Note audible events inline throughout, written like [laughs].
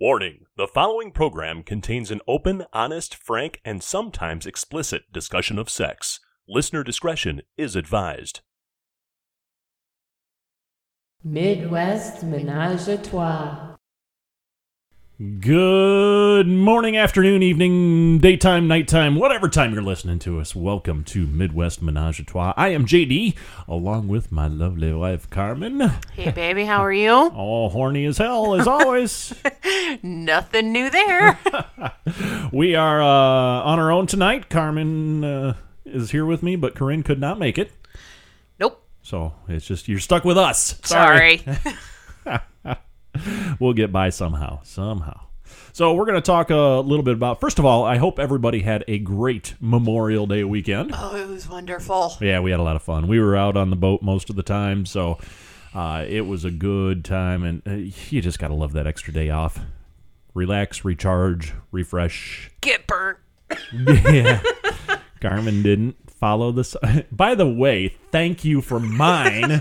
Warning the following program contains an open, honest, frank, and sometimes explicit discussion of sex. Listener discretion is advised. Midwest Menage a Trois. Good morning, afternoon, evening, daytime, nighttime, whatever time you're listening to us. Welcome to Midwest Menage a Trois. I am JD, along with my lovely wife, Carmen. Hey, baby, how are you? [laughs] All horny as hell, as always. [laughs] Nothing new there. [laughs] we are uh, on our own tonight. Carmen uh, is here with me, but Corinne could not make it. nope. So it's just, you're stuck with us. Sorry. [laughs] we'll get by somehow. Somehow. So we're going to talk a little bit about. First of all, I hope everybody had a great Memorial Day weekend. oh, it was wonderful. Yeah, we had a lot of fun. We were out on the boat most of the time, so uh, it was a good time. And uh, you just got to love that extra day off. Relax, recharge, refresh. Get burnt. [laughs] yeah, Carmen didn't follow this. [laughs] By the way, thank you for mine.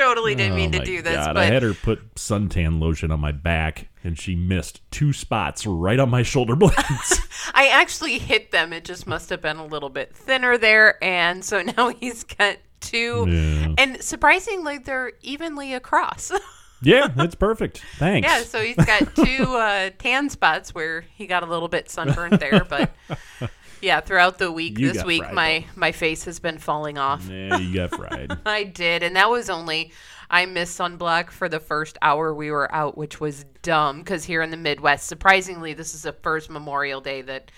I totally didn't mean Oh to do this, God, but I had her put suntan lotion on my back, and she missed two spots right on my shoulder blades. [laughs] I actually hit them. It just must have been a little bit thinner there, and so [laughs] now he's got two. Yeah. And surprisingly, they're evenly across. [laughs] yeah, that's perfect. Thanks. yeah, so he's got two uh, tan spots where he got a little bit sunburned there, but yeah, throughout the week You this got week, fried, my my face has been falling off. Yeah, you got fried. [laughs] I did, and that was only I missed sunblock for the first hour we were out, which was dumb because here in the Midwest, surprisingly, this is the first Memorial Day that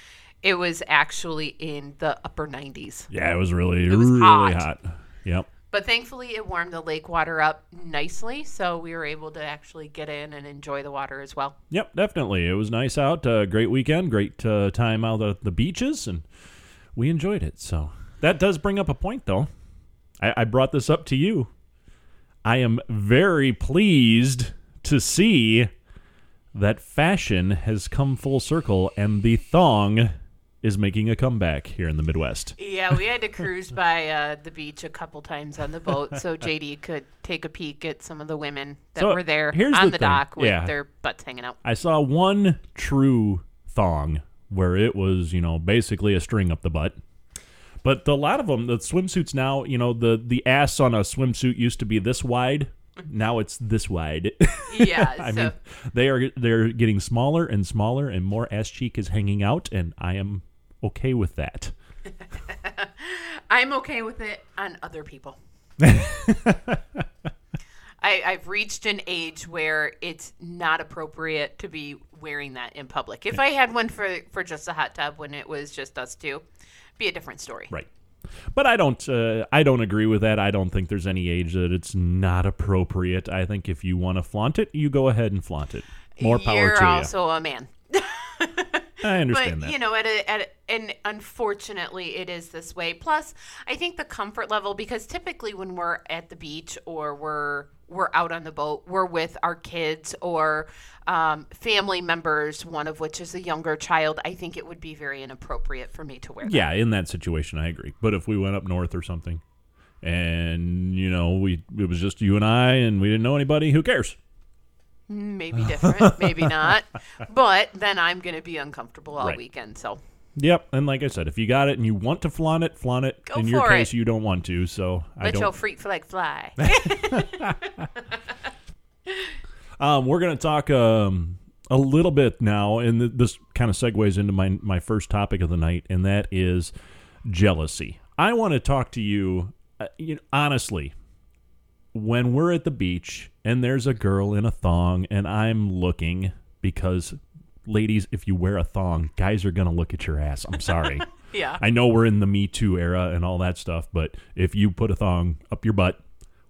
it was actually in the upper 90s. Yeah, it was really, was really hot. hot. Yep. But thankfully, it warmed the lake water up nicely, so we were able to actually get in and enjoy the water as well. Yep, definitely. It was nice out. Uh, great weekend. Great uh, time out at the beaches, and we enjoyed it. So that does bring up a point, though. I, I brought this up to you. I am very pleased to see that fashion has come full circle, and the thong is making a comeback here in the Midwest. Yeah, we had to cruise [laughs] by uh, the beach a couple times on the boat so [laughs] JD could take a peek at some of the women that So, were there here's on the the, dock with Yeah. their butts hanging out. I saw one true thong where it was, you know, basically a string up the butt. But a lot of them, the swimsuits now, you know, the the ass on a swimsuit used to be this wide. Now it's this wide. [laughs] Yeah, I so mean, they are they're getting smaller and smaller, and more ass cheek is hanging out, and I am okay with that. [laughs] I'm okay with it on other people. [laughs] I, I've reached an age where it's not appropriate to be wearing that in public. If I had one for for just a hot tub when it was just us two, be a different story. Right. But I don't. Uh, I don't agree with that. I don't think there's any age that it's not appropriate. I think if you want to flaunt it, you go ahead and flaunt it. More power to you. You're also a man. I understand but that. you know at a, at a, and unfortunately it is this way plus i think the comfort level because typically when we're at the beach or we're we're out on the boat we're with our kids or um, family members one of which is a younger child i think it would be very inappropriate for me to wear that. Yeah, in that situation, I agree. But if we went up north or something, and you know, we it was just you and I, and we didn't know anybody, who cares? Maybe different maybe not [laughs] but then i'm going to be uncomfortable all Right. weekend so Yep. And like I said, if you got it and you want to flaunt it, flaunt it. Go in your for case, it. you don't want to. So I let your don't. freak flag fly [laughs] [laughs] Um, we're gonna talk um a little bit now, and th- this kind of segues into my my first topic of the night, and that is jealousy. I want to talk to you, uh, you know, honestly. When we're at the beach and there's a girl in a thong, and I'm looking because, ladies, if you wear a thong, guys are gonna look at your ass. I'm sorry. [laughs] yeah I know we're in the Me Too era and all that stuff, but if you put a thong up your butt,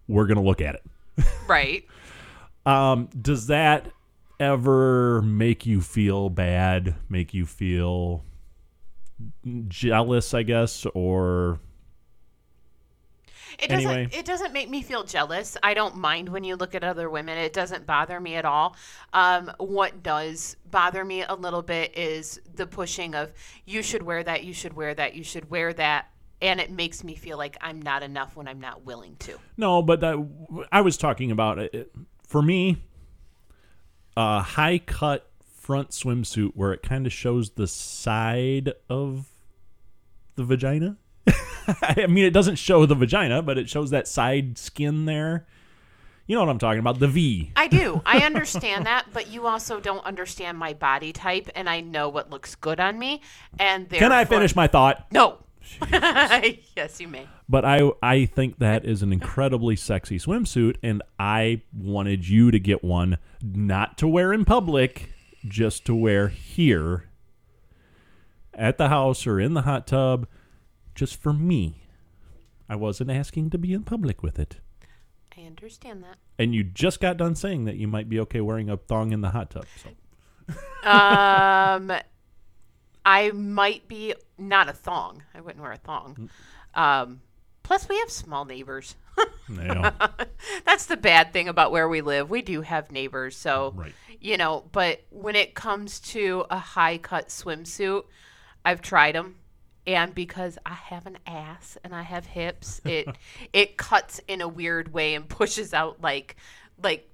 we're gonna look at it. [laughs] right Um, does that ever make you feel bad? Make you feel jealous? I guess, or It doesn't. Anyway. It doesn't make me feel jealous. I don't mind when you look at other women. It doesn't bother me at all. Um, what does bother me a little bit is the pushing of you should wear that, you should wear that, you should wear that, and it makes me feel like I'm not enough when I'm not willing to. no? But that, I was talking about it. For me, a high cut front swimsuit where it kind of shows the side of the vagina. [laughs] I mean, it doesn't show the vagina, but it shows that side skin there. You know what I'm talking about? The V. I do. I understand that, but you also don't understand my body type, and I know what looks good on me. And Can I finish my thought? No. [laughs] yes, you may. But I I think that is an incredibly sexy swimsuit, and I wanted you to get one, not to wear in public, just to wear here at the house or in the hot tub, just for me. I wasn't asking to be in public with it. I understand that. And you just got done saying that you might be okay wearing a thong in the hot tub. So Um, I might be not a thong. I wouldn't wear a thong. Um, plus, we have small neighbors. [laughs] That's the bad thing about where we live. We do have neighbors, so Right. you know. But when it comes to a high cut swimsuit, I've tried them, and because I have an ass and I have hips, it [laughs] it cuts in a weird way and pushes out like like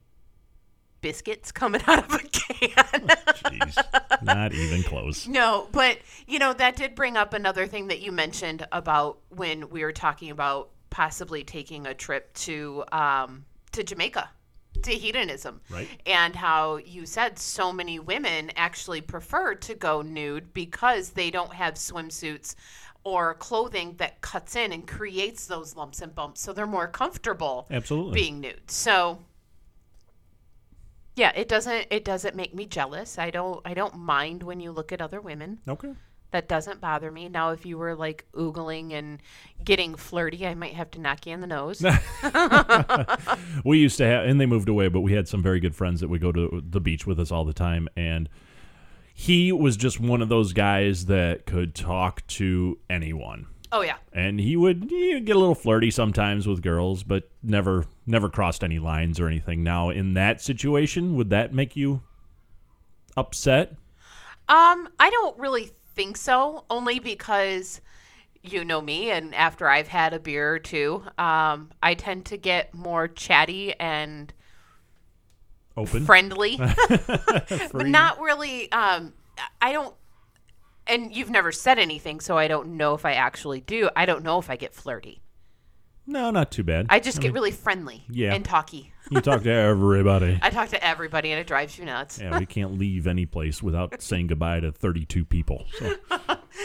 biscuits coming out of a can. [laughs] jeez, not even close. No, but you know that did bring up another thing that you mentioned about when we were talking about possibly taking a trip to um, to Jamaica to hedonism, Right. And how you said so many women actually prefer to go nude because they don't have swimsuits or clothing that cuts in and creates those lumps and bumps, so they're more comfortable Absolutely. being nude. So yeah, it doesn't it doesn't make me jealous. I don't I don't mind when you look at other women. Okay. That doesn't bother me. Now if you were like oogling and getting flirty, I might have to knock you in the nose. [laughs] we used to have, and they moved away, but we had some very good friends that would go to the beach with us all the time. And he was just one of those guys that could talk to anyone. oh yeah. And he would get a little flirty sometimes with girls, but never never crossed any lines or anything. Now, in that situation, would that make you upset? Um, I don't really think so, only because you know me, and after I've had a beer or two, um, I tend to get more chatty and Open. friendly, [laughs] [laughs] but not really. Um, I don't. And you've never said anything, so I don't know if I actually do. I don't know if I get flirty. No, not too bad. I just get really friendly yeah. and talky. You talk to everybody. I talk to everybody, and it drives you nuts. Yeah, we can't leave any place without saying goodbye to 32 people. So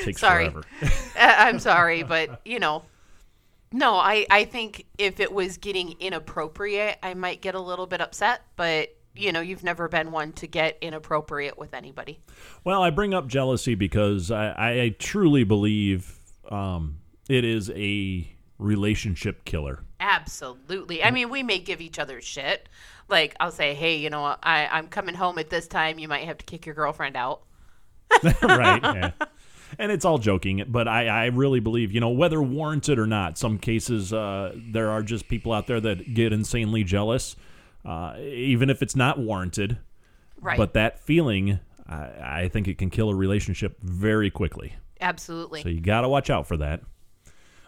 takes Sorry. forever. [laughs] Uh, I'm sorry, but you know, no, I I think if it was getting inappropriate, I might get a little bit upset. But you know, you've never been one to get inappropriate with anybody. Well, I bring up jealousy because I, I, I truly believe um, it is a relationship killer. Absolutely. I mean, we may give each other shit. Like I'll say, hey, you know, I I'm coming home at this time. You might have to kick your girlfriend out. [laughs] right. Yeah. And it's all joking, but I, I really believe, you know, whether warranted or not, some cases uh, there are just people out there that get insanely jealous, uh, even if it's not warranted. Right. But that feeling, I, I think it can kill a relationship very quickly. Absolutely. So you got to watch out for that.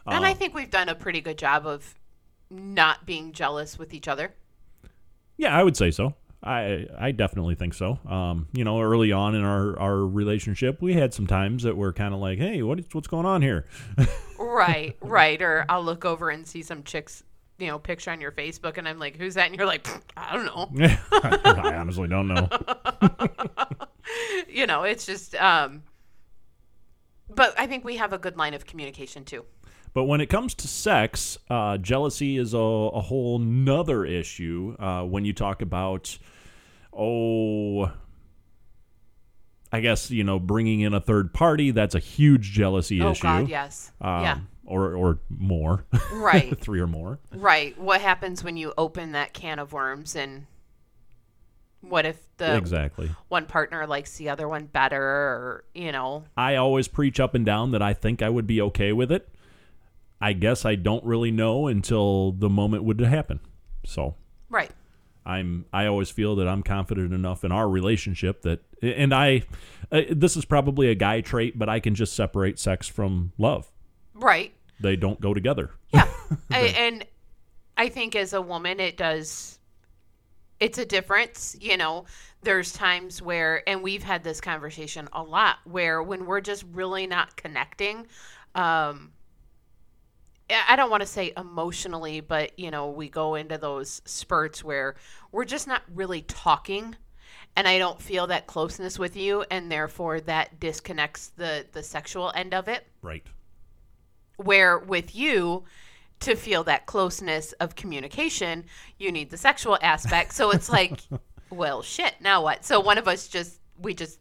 and I think we've done a pretty good job of not being jealous with each other. Yeah, I would say so. I I definitely think so. Um, you know, early on in our, our relationship, we had some times that were kind of like, "Hey, what is, what's going on here?" Right, [laughs] right. Or I'll look over and see some chicks, you know, picture on your Facebook, and I'm like, "Who's that?" And you're like, "I don't know." [laughs] I honestly don't know. [laughs] You know, it's just. um But I think we have a good line of communication too. But when it comes to sex, uh, jealousy is a, a whole nother issue. Uh, when you talk about, oh, I guess you know, bringing in a third party, that's a huge jealousy Oh issue. God, yes, Um, yeah, Or or more, right, [laughs] three or more. right. What happens when you open that can of worms and? What if the exactly. one partner likes the other one better, or you know? I always preach up and down that I think I would be okay with it. I guess I don't really know until the moment would happen. So Right. I'm I always feel that I'm confident enough in our relationship that and I uh, this is probably a guy trait, but I can just separate sex from love. Right. They don't go together. Yeah. [laughs] I, and I think as a woman, it does it's a difference you know there's times where and we've had this conversation a lot where when we're just really not connecting um I don't want to say emotionally, but you know, we go into those spurts where we're just not really talking and I don't feel that closeness with you and therefore that disconnects the the sexual end of it. Right. Where with you to feel that closeness of communication, you need the sexual aspect. So it's like, [laughs] well, shit, now what? So one of us just we just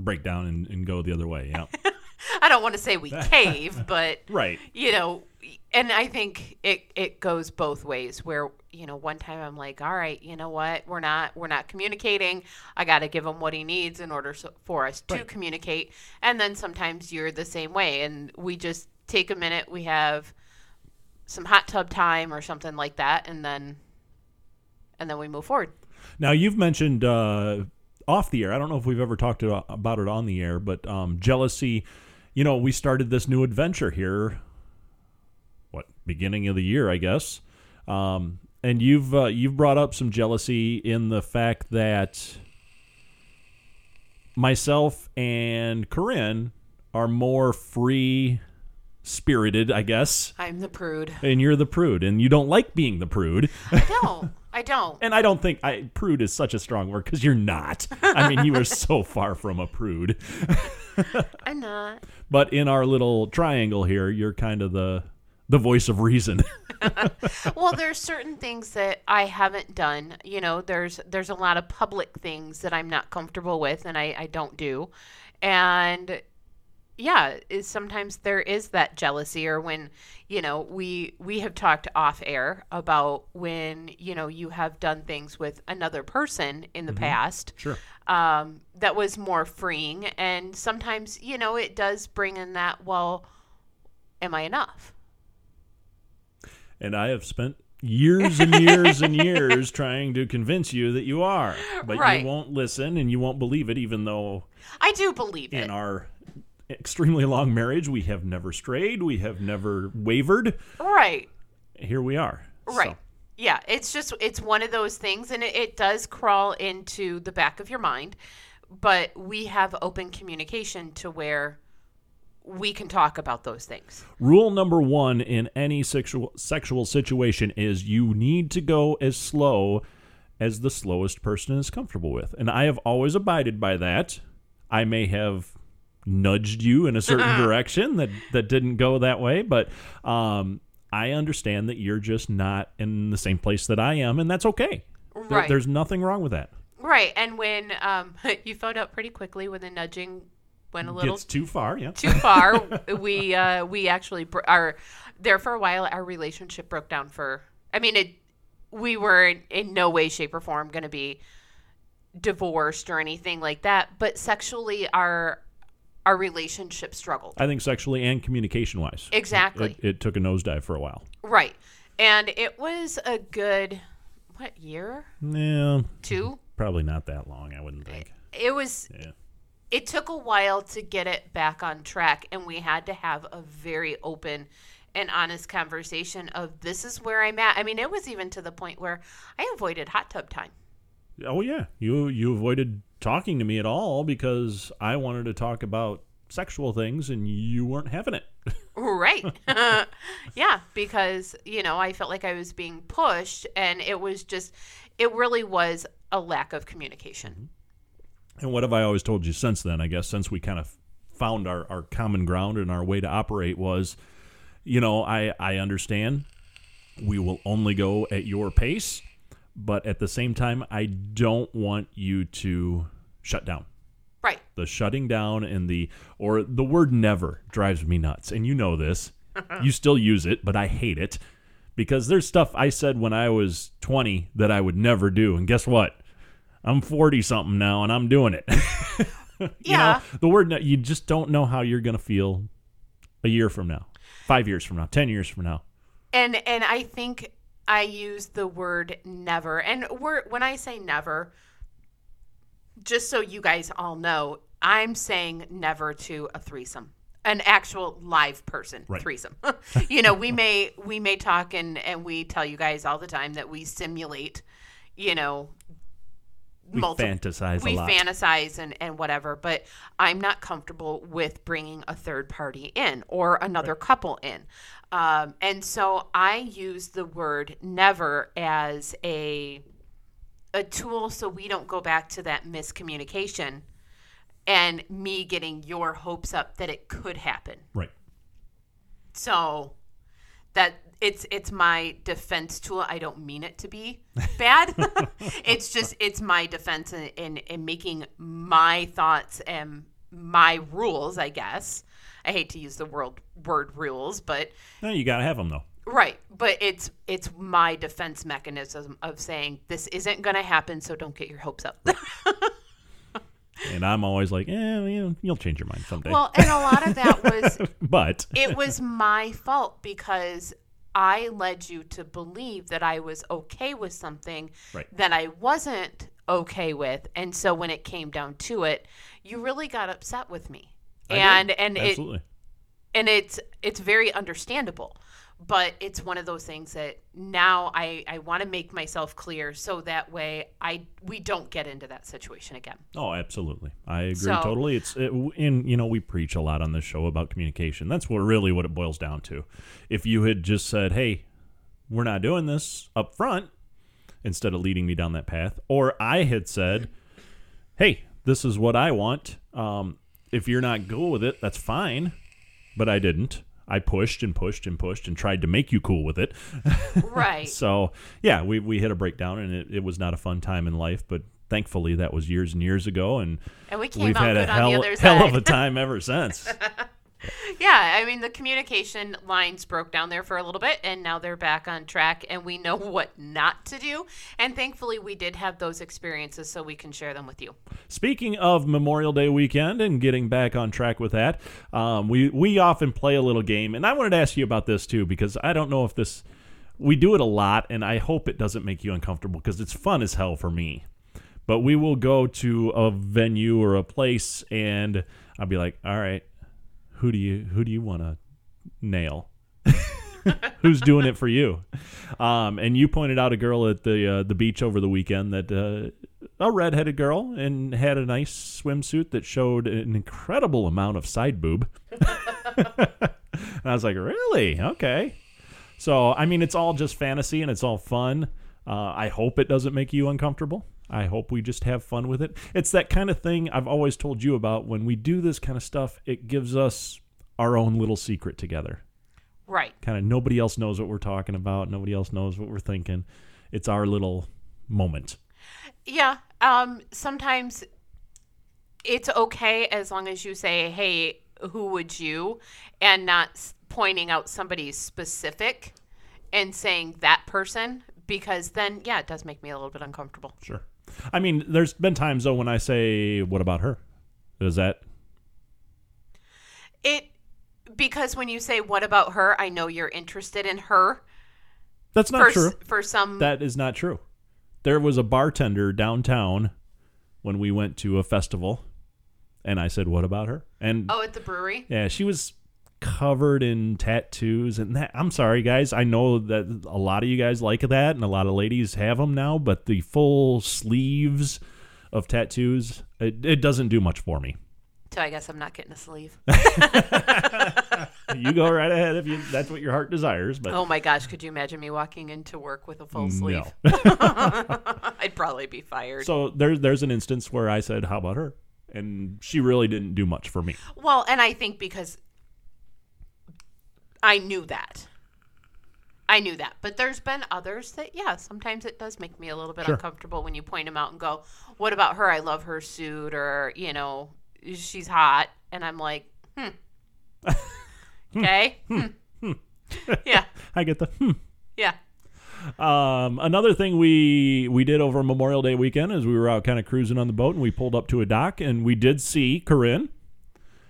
Break down and, and go the other way. Yeah. [laughs] [laughs] I don't want to say we cave, [laughs] but right. you know, and I think it it goes both ways. Where you know, one time I'm like, all right, you know what, we're not we're not communicating. I got to give him what he needs in order so, for us to communicate. And then sometimes you're the same way, and we just take a minute. We have some hot tub time or something like that, and then and then we move forward. Now you've mentioned uh, off the air. I don't know if we've ever talked about it on the air, but um, jealousy. You know, we started this new adventure here. What beginning of the year, I guess. Um, and you've uh, you've brought up some jealousy in the fact that myself and Corinne are more free spirited, I guess, I'm the prude. and you're the prude, and you don't like being the prude. I don't. [laughs] I don't. And I don't think I prude is such a strong word because you're not. I mean, you are [laughs] so far from a prude. [laughs] I'm not. But in our little triangle here, you're kind of the the voice of reason. [laughs] well there's certain things that i haven't done you know there's there's a lot of public things that i'm not comfortable with and i, I don't do and yeah is sometimes there is that jealousy or when you know we we have talked off air about when you know you have done things with another person in the past Sure. um, that was more freeing and sometimes you know it does bring in that well am i enough And I have spent years and years and years [laughs] trying to convince you that you are. But Right. you won't listen and you won't believe it, even though i do believe it in our extremely long marriage we have never strayed, we have never wavered. right Here we are. Right. So, Yeah, it's just it's one of those things, and it, it does crawl into the back of your mind. But we have open communication to where we can talk about those things. Rule number one in any sexual sexual situation is you need to go as slow as the slowest person is comfortable with, and I have always abided by that. I may have nudged you in a certain [laughs] direction that that didn't go that way, but um, I understand that you're just not in the same place that I am, and that's okay. There- Right. there's nothing wrong with that. Right. And when um, [laughs] you found out pretty quickly when the nudging went a little Gets too far, yeah. too far, [laughs] we uh, we actually br- our there for a while. Our relationship broke down for. I mean, it. We were in, in no way, shape, or form going to be divorced or anything like that. But sexually, our our relationship struggled. I think sexually and communication wise, Exactly. it, it took a nosedive for a while. Right. And it was a good what year? Yeah, Two. probably not that long. I wouldn't think. It was Yeah. it took a while to get it back on track and we had to have a very open and honest conversation of this is where I'm at. I mean, it was even to the point where I avoided hot tub time. Oh yeah, you you avoided talking to me at all because I wanted to talk about sexual things and you weren't having it. Right. [laughs] [laughs] yeah, because, you know, I felt like I was being pushed and it was just it really was a lack of communication. Mm-hmm. And what have I always told you since then? I guess since we kind of found our, our common ground and our way to operate was, you know, I I understand we will only go at your pace, but at the same time, I don't want you to shut down. Right. the shutting down and the or the word never drives me nuts. And you know this. [laughs] You still use it but i hate it. Because there's stuff i said when i was 20 that i would never do. And guess what? I'm 40 something now and i'm doing it. [laughs] You Yeah. know the word you just don't know how you're going to feel a year from now 5 years from now 10 years from now. And and I think I use the word never. And we're, when I say never, just so you guys all know, I'm saying never to a threesome. An actual live person Right. threesome. [laughs] you know, we may we may talk and and we tell you guys all the time that we simulate, you know, We fantasize a we fantasize and, and whatever, but I'm not comfortable with bringing a third party in or another couple in. Um, and so I use the word never as a a tool so we don't go back to that miscommunication and me getting your hopes up that it could happen. Right. So that it's it's my defense tool. I don't mean it to be bad. [laughs] [laughs] it's just it's my defense in, in in making my thoughts and my rules. I guess I hate to use the word word rules, but No, you got to have them though. right. But it's it's my defense mechanism of saying this isn't going to happen, so don't get your hopes up. [laughs] And I'm always like, eh, you know, you'll change your mind someday. well, and a lot of that was but it was my fault because I led you to believe that I was okay with something Right. that I wasn't okay with. And so when it came down to it, you really got upset with me. I did. and and it and it's it's very understandable. But it's one of those things that now I, I want to make myself clear so that way I we don't get into that situation again. Oh, absolutely. I agree So- totally. It's it, in you know we preach a lot on this show about communication. That's what really what it boils down to. If you had just said, "Hey, we're not doing this up front," instead of leading me down that path, or I had said, "Hey, this is what I want. Um, if you're not cool with it, that's fine," but I didn't. I pushed and pushed and pushed and tried to make you cool with it. [laughs] Right. So yeah, we we hit a breakdown and it, it was not a fun time in life, but thankfully that was years and years ago, and And we out had a hell, hell of a time ever since. [laughs] Yeah, I mean the communication lines broke down there for a little bit and now they're back on track and we know [laughs] what not to do. And thankfully we did have those experiences so we can share them with you. Speaking of Memorial Day weekend and getting back on track with that, um, we we often play a little game, and I wanted to ask you about this too because I don't know if this we do it a lot, and I hope it doesn't make you uncomfortable because it's fun as hell for me. But we will go to a venue or a place, and I'll be like, "All right, who do you who do you want to nail?" [laughs] Who's doing it for you? Um, and you pointed out a girl at the uh, the beach over the weekend that uh, a redheaded girl and had a nice swimsuit that showed an incredible amount of side boob. and [laughs] I was like, really? Okay. So I mean, it's all just fantasy and it's all fun. Uh, I hope it doesn't make you uncomfortable. I hope we just have fun with it. It's that kind of thing I've always told you about. When we do this kind of stuff, it gives us our own little secret together Right. kind of nobody else knows what we're talking about nobody else knows what we're thinking it's our little moment Yeah. Um sometimes it's okay as long as you say, "Hey, who would you?" and not pointing out somebody specific and saying that person because then yeah, it does make me a little bit uncomfortable. sure i mean there's been times though when i say what about her? Is that It because when you say what about her, I know you're interested in her. That's not for true. for some that is not true. There was a bartender downtown when we went to a festival and i said what about her? And Oh, at the brewery? Yeah, she was covered in tattoos and that I'm sorry guys, I know that a lot of you guys like that and a lot of ladies have them now, but the full sleeves of tattoos it, it doesn't do much for me. So I guess I'm not getting a sleeve. [laughs] [laughs] you go right ahead if you that's what your heart desires, but Oh my gosh, could you imagine me walking into work with a full sleeve? no. [laughs] I'd probably be fired. so there's there's an instance where I said, "How about her?" and she really didn't do much for me. Well, and I think because I knew that. I knew that. But there's been others that, yeah, sometimes it does make me a little bit Sure. uncomfortable when you point them out and go, what about her? I love her suit, or, you know, she's hot. And I'm like, hmm. [laughs] okay. Hmm. [laughs] yeah. [laughs] I get the hmm. Yeah. Um, another thing we we did over Memorial Day weekend is we were out kind of cruising on the boat and we pulled up to a dock and we did see Corinne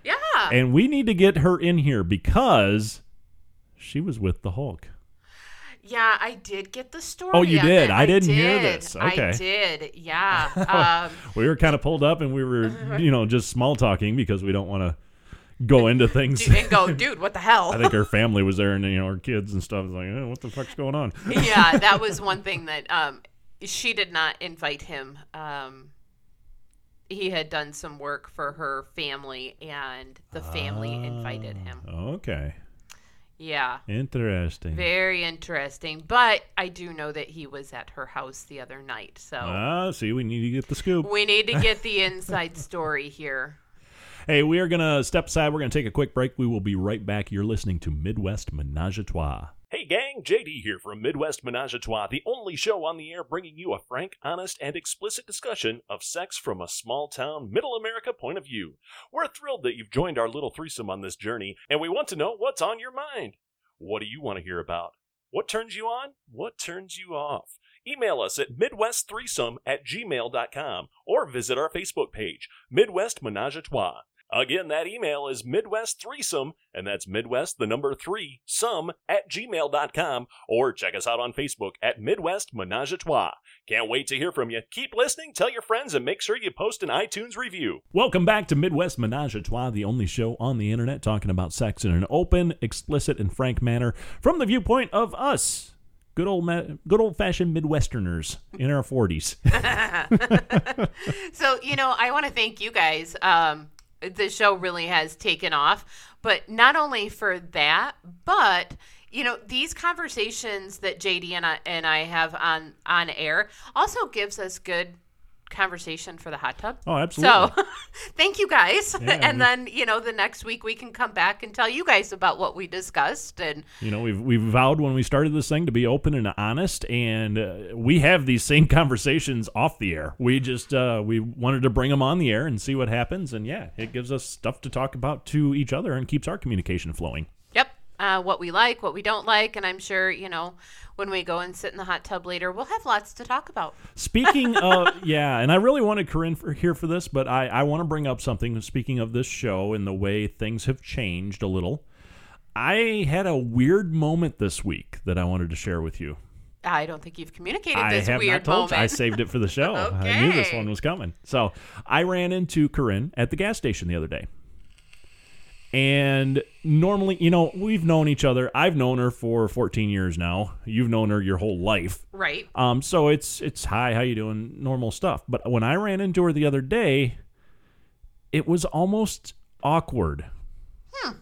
Yeah. and we need to get her in here because she was with the Hulk. Yeah, I did get the story. Oh, you did? I didn't hear did. this. Okay. I did. [laughs] Yeah. Um, We were kind of pulled up and we were [laughs] you know just small talking because we don't want to go into things. dude, and go, [laughs] dude, what the hell? I think her family was there and you know her kids and stuff was like, oh, what the fuck's going on? yeah, that was one thing that um she did not invite him. Um, he had done some work for her family, and the family invited him. Okay. Yeah. Interesting. Very interesting. But I do know that he was at her house the other night. So Ah, see, we need to get the scoop. we need to get the [laughs] inside story here. Hey, we are going to step aside. We're going to take a quick break. We will be right back. You're listening to Midwest Menage a Trois. Hey gang, JD here from Midwest Menage a Trois, the only show on the air bringing you a frank, honest, and explicit discussion of sex from a small town, middle America point of view. We're thrilled that you've joined our little threesome on this journey, and we want to know what's on your mind. What do you want to hear about? What turns you on? What turns you off? Email us at MidwestThreesome at gmail.com or visit our Facebook page, Midwest Menage a Trois. Again, that email is Midwest Threesome, and that's Midwest, the number three, some at gmail.com, or check us out on Facebook at Midwest Menage a Trois. Can't wait to hear from you. Keep listening, tell your friends, and make sure you post an iTunes review. Welcome back to Midwest Menage a Trois, the only show on the internet talking about sex in an open, explicit, and frank manner from the viewpoint of us. Good old, ma- good old fashioned Midwesterners in our forties. [laughs] [laughs] So, you know, I want to thank you guys. Um, the show really has taken off, but not only for that, but you know, these conversations that JD and I and I have on on air also gives us good conversation for the hot tub. Oh, absolutely. So, [laughs] thank you guys. Yeah, and we- then, you know, the next week we can come back and tell you guys about what we discussed and You know, we've we've vowed when we started this thing to be open and honest, and uh, we have these same [laughs] conversations off the air. We just uh, we wanted to bring them on the air and see what happens, and yeah, it gives us stuff to talk about to each other and keeps our communication flowing. Uh, what we like, what we don't like, and I'm sure you know when we go and sit in the hot tub later, we'll have lots to talk about. Speaking [laughs] of, yeah, and I really wanted Corinne for, here for this, but I, I want to bring up something. Speaking of this show and the way things have changed a little, I had a weird moment this week that I wanted to share with you. I don't think you've communicated I this have weird not told. moment. I saved it for the [laughs] show. okay. I knew this one was coming. So I ran into Corinne at the gas station the other day. And normally, you know, we've known each other. I've known her for 14 years now. You've known her your whole life. right. Um, so it's it's hi, how you doing? Normal stuff. But when I ran into her the other day, it was almost awkward. Hmm.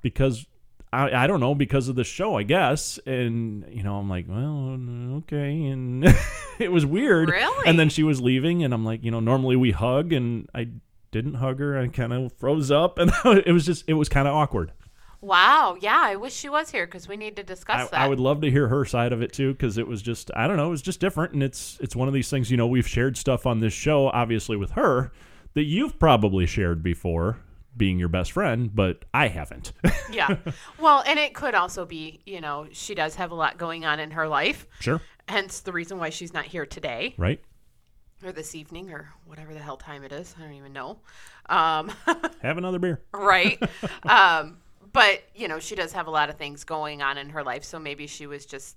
Because I, I don't know because of the show, I guess. And you know, I'm like, well, okay, and [laughs] it was weird. Really? And then she was leaving, and I'm like, you know, normally we hug, and I didn't hug her. I kind of froze up, [laughs] and it was just it was kind of awkward. Wow. Yeah, I wish she was here because we need to discuss I, that. I would love to hear her side of it too, because it was just I don't know, it was just different, and it's it's one of these things. You know, we've shared stuff on this show, obviously with her, that you've probably shared before, being your best friend, but I haven't. [laughs] yeah. Well, and it could also be, you know, she does have a lot going on in her life. sure, Hence the reason why she's not here today right? Or this evening or whatever the hell time it is. I don't even know. Um, [laughs] Have another beer. right? [laughs] um, but you know, she does have a lot of things going on in her life, so maybe she was just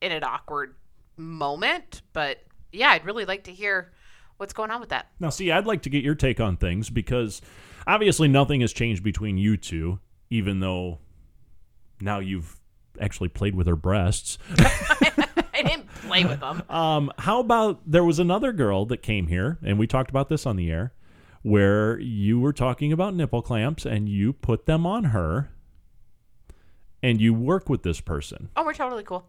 in an awkward moment. But yeah, I'd really like to hear what's going on with that. Now, see, I'd like to get your take on things because obviously nothing has changed between you two, even though now you've actually played with her breasts. [laughs] Play with them. [laughs] Um, how about there was another girl that came here, and we talked about this on the air, where you were talking about nipple clamps and you put them on her, and you work with this person. Oh, we're totally cool.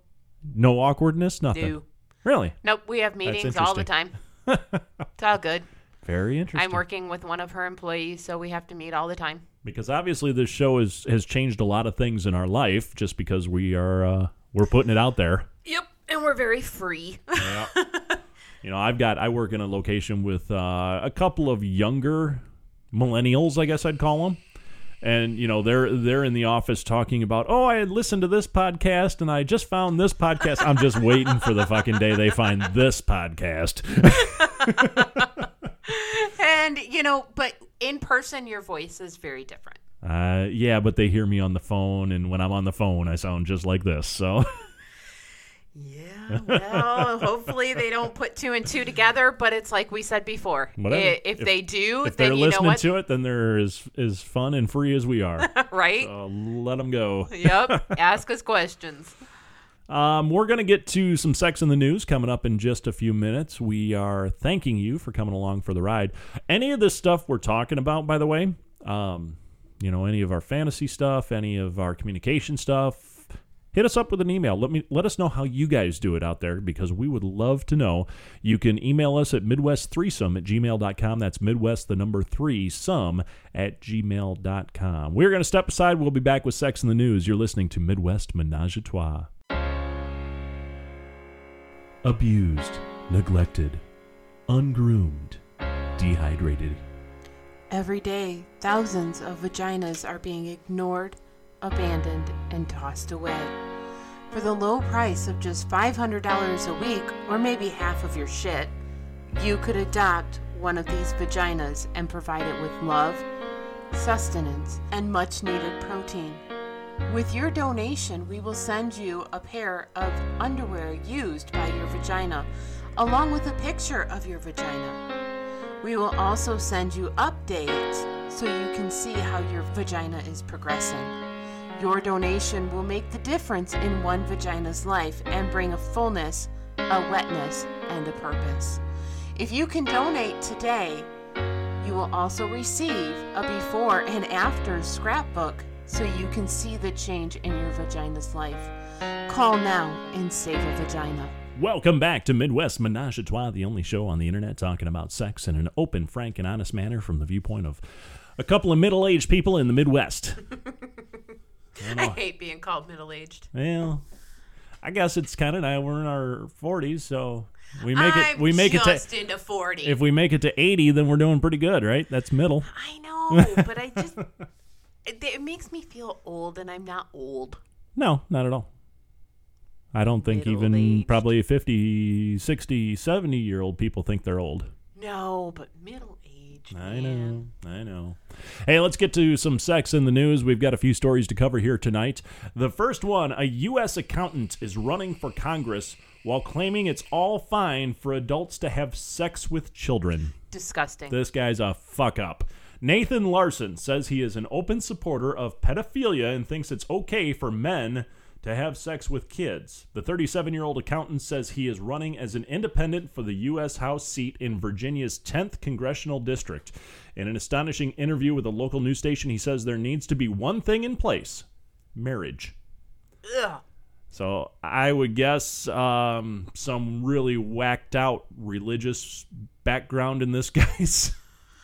No awkwardness, nothing. Do Really? nope. We have meetings all the time. [laughs] It's all good. Very interesting. I'm working with one of her employees, so we have to meet all the time. because obviously this show is, has changed a lot of things in our life just because we are uh, we're putting it out there. Yep, and we're very free. [laughs] You know, I've got I work in a location with uh, a couple of younger millennials, I guess I'd call them. And you know they're they're in the office talking about oh I listened to this podcast and I just found this podcast I'm just waiting for the fucking day they find this podcast [laughs] and you know, but in person, your voice is very different. uh, yeah but they hear me on the phone and when I'm on the phone I sound just like this so [laughs] Yeah, well, [laughs] hopefully they don't put two and two together. But it's like we said before. If, If- they do, if they're then you know listening what, to it then they're as as fun and free as we are [laughs] right? so let them go yep. [laughs] Ask us questions. Um, we're going to get to some sex in the news coming up in just a few minutes. We are thanking you for coming along for the ride. Any of this stuff we're talking about, by the way, um, you know, any of our fantasy stuff, any of our communication stuff, hit us up with an email. Let me let us know how you guys do it out there because we would love to know. You can email us at midwest3some at gmail.com. That's midwest the number three some at gmail.com. We're to step aside. We'll be back with Sex in the News. You're listening to Midwest Menage a Trois. Abused, neglected, ungroomed, dehydrated. Every day, thousands of vaginas are being ignored, abandoned, and tossed away. For the low price of just $500 a week, or maybe half of your shit, you could adopt one of these vaginas and provide it with love, sustenance, and much needed protein. With your donation, we will send you a pair of underwear used by your vagina, along with a picture of your vagina. We will also send you updates so you can see how your vagina is progressing. Your donation will make the difference in one vagina's life and bring a fullness, a wetness, and a purpose. If you can donate today, you will also receive a before and after scrapbook so you can see the change in your vagina's life. Call now and save a vagina. Welcome back to Midwest Menage a Trois, the only show on the internet talking about sex in an open, frank, and honest manner from the viewpoint of a couple of middle aged people in the Midwest. [laughs] I hate being called middle aged. Well, I guess it's kind of now we're in our 40s, so we make it. I'm We make it just to. into 40. If we make it to 80, then we're doing pretty good, right? That's middle. I know, [laughs] but I just. It, it makes me feel old, and I'm not old. No, not at all. I don't think even Middle-aged. probably 50, 60, 70 year old people think they're old. No, but middle. I know. I know. Hey, let's get to some sex in the news. We've got a few stories to cover here tonight. The first one a U.S. accountant is running for Congress while claiming it's all fine for adults to have sex with children. Disgusting. This guy's a fuck up. Nathan Larson says he is an open supporter of pedophilia and thinks it's okay for men to have sex with kids. The 37 year old accountant says he is running as an independent for the U.S. House seat in Virginia's 10th congressional district. In an astonishing interview with a local news station, he says there needs to be one thing in place marriage. Ugh. So I would guess um, some really whacked out religious background in this [laughs] guy's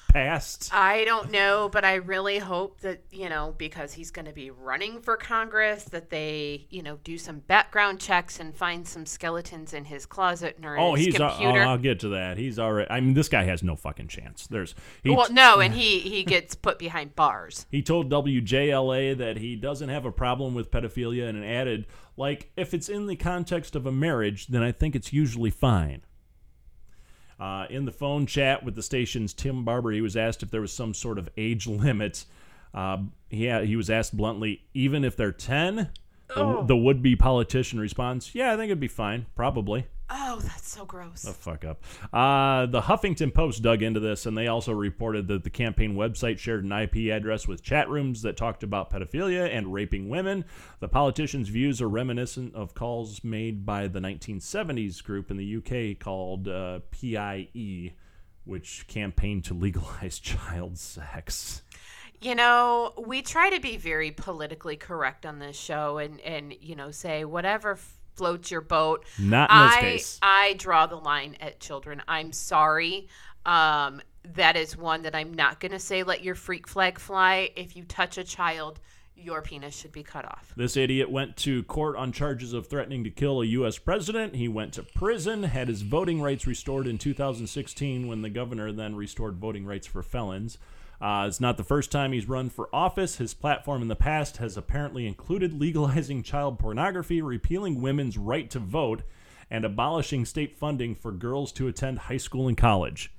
past. I don't know, but I really hope that, you know, because he's going to be running for Congress, that they, you know, do some background checks and find some skeletons in his closet or Oh, his he's. Uh, computer. I'll get to that. He's already. I mean, this guy has no fucking chance. There's. He, well, no, and [sighs] he he gets put behind bars. he told WJLA that he doesn't have a problem with pedophilia and added, like, if it's in the context of a marriage, then I think it's usually fine. Uh, in the phone chat with the station's Tim Barber, he was asked if there was some sort of age [laughs] limit. Uh, yeah, he was asked bluntly, even if they're 10? The, the would be politician responds, Yeah, I think it'd be fine, probably. Oh, that's so gross. The fuck up. Uh, the Huffington Post dug into this, and they also reported that the campaign website shared an IP address with chat rooms that talked about pedophilia and raping women. The politician's views are reminiscent of calls made by the 1970s group in the UK called uh, PIE, which campaigned to legalize [laughs] child sex. You know, we try to be very politically correct on this show and and you know say whatever floats your boat. Not in I case. I draw the line at children. I'm sorry. Um that is one that I'm not going to say let your freak flag fly. If you touch a child, your penis should be cut off. This idiot went to court on charges of threatening to kill a U.S. president. He went to prison, had his voting rights restored in 2016 when the governor then restored voting rights for felons. Uh, it's not the first time he's run for office. His platform in the past has apparently included [laughs] legalizing child pornography, repealing women's right to vote, and abolishing state funding for girls to attend high school and college.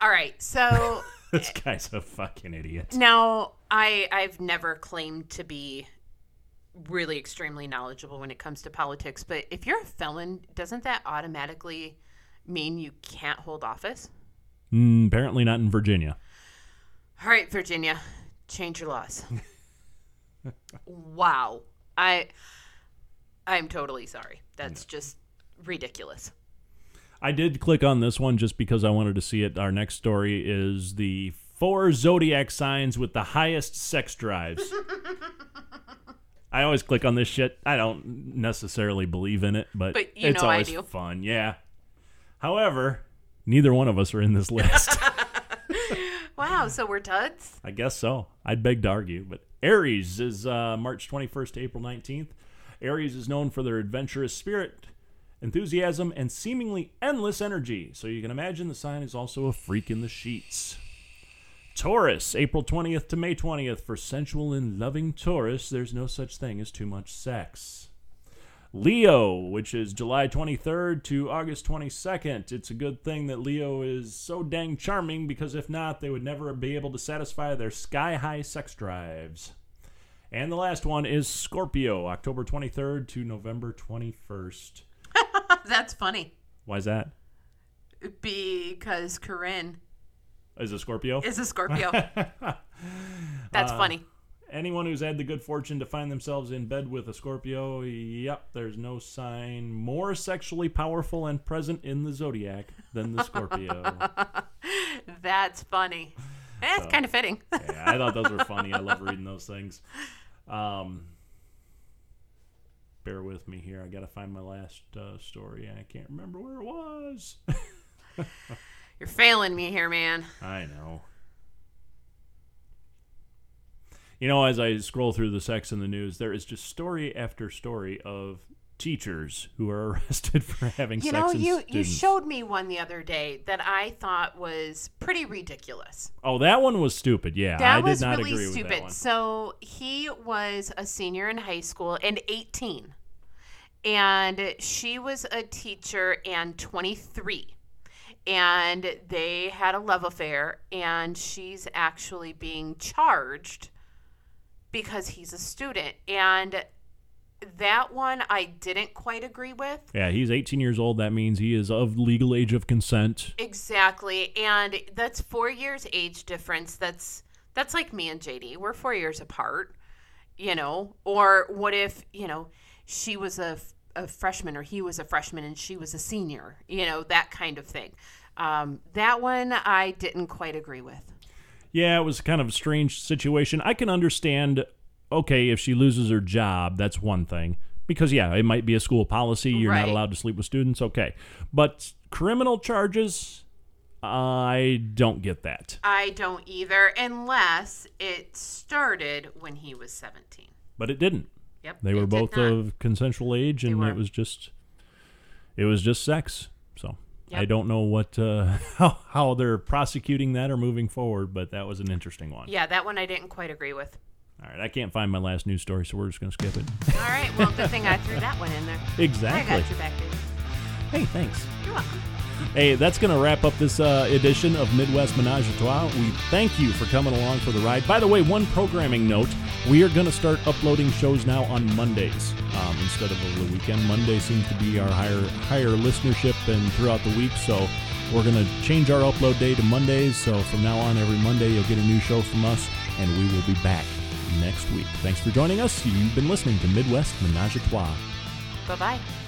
All right. So [laughs] This guy's a fucking idiot. Now, I I've never claimed to be really extremely knowledgeable when it comes to politics, but if you're a felon, doesn't that automatically mean you can't hold office? Mm, apparently not in Virginia. All right, Virginia, change your laws. wow. I I'm totally sorry. That's just ridiculous. I did click on this one just because I wanted to see it. Our next story is the four zodiac signs with the highest sex drives. [laughs] I always click on this shit. I don't necessarily believe in it, but, But you it's know I always fun. Yeah. However, neither one of us are in this list. [laughs] Wow, so we're duds? I guess so. I'd beg to argue, but Aries is uh, March 21st to April 19th. Aries is known for their adventurous spirit, enthusiasm, and seemingly endless energy. So you can imagine the sign is also a freak in the sheets. Taurus, April 20th to May 20th. For sensual and loving Taurus, there's no such thing as too much sex. Leo, which is July 23rd to August 22nd. It's a good thing that Leo is so dang charming because if not, they would never be able to satisfy their sky high sex drives. And the last one is Scorpio, October 23rd to November 21st. [laughs] That's funny. Why is that? Because Corinne Is a Scorpio? is a Scorpio. [laughs] That's uh, funny. Anyone who's had the good fortune to find themselves in bed with a Scorpio, yep, there's no sign more sexually powerful and present in the zodiac than the Scorpio. [laughs] That's funny. That's kind of fitting. yeah, I thought those were funny. I love reading those things. Um, bear with me here. I got to find my last uh, story. And I can't remember where it was. [laughs] You're failing me here, man. I know. You know, as I scroll through the sex in the news, there is just story after story of teachers who are [laughs] arrested for having You sex know, you know, you showed me one the other day that I thought was pretty ridiculous. oh, that one was stupid. Yeah, That I did was not really agree with that stupid. So he was a senior in high school and 18. And she was a teacher and 23. And they had a love affair and she's actually being charged because he's a student. And that one I didn't quite agree with. Yeah, he's 18 years old. That means he is of legal age of consent. Exactly. And that's 4 years age difference. That's that's like me and JD. We're 4 years apart, you know. Or what if, you know, she was a, a freshman or he was a freshman and she was a senior, you know, that kind of thing. Um, that one I didn't quite agree with. Yeah, it was kind of a strange situation. I can understand, okay, if she loses her job, that's one thing. Because, yeah, it might be a school policy. You're not allowed to sleep with students. Okay. But criminal charges, I don't get that. I don't either, unless it started when he was 17. But it didn't. Yep. They were it did both not. of consensual age, and were. it was just, it was just sex. So I don't know what uh, [laughs] how how they're prosecuting that or moving forward, but that was an interesting one. Yeah, that one I didn't quite agree with. All right, I can't find my last news story, so we're just gonna skip it. All right. Well, good thing I [laughs] threw that one in there. exactly. I got your back, baby. Hey, thanks. You're welcome. Hey, that's going to wrap up this uh, edition of Midwest Menage a Trois. We thank you for coming along for the ride. By the way, one programming note we are going to start uploading shows now on Mondays um, instead of over the weekend. Monday seems to be our higher, higher listenership and throughout the week. So we're going to change our upload day to Mondays. So from now on, every Monday, you'll get a new show from us, and we will be back next week. Thanks for joining us. You've been listening to Midwest Menage a Trois. Bye bye.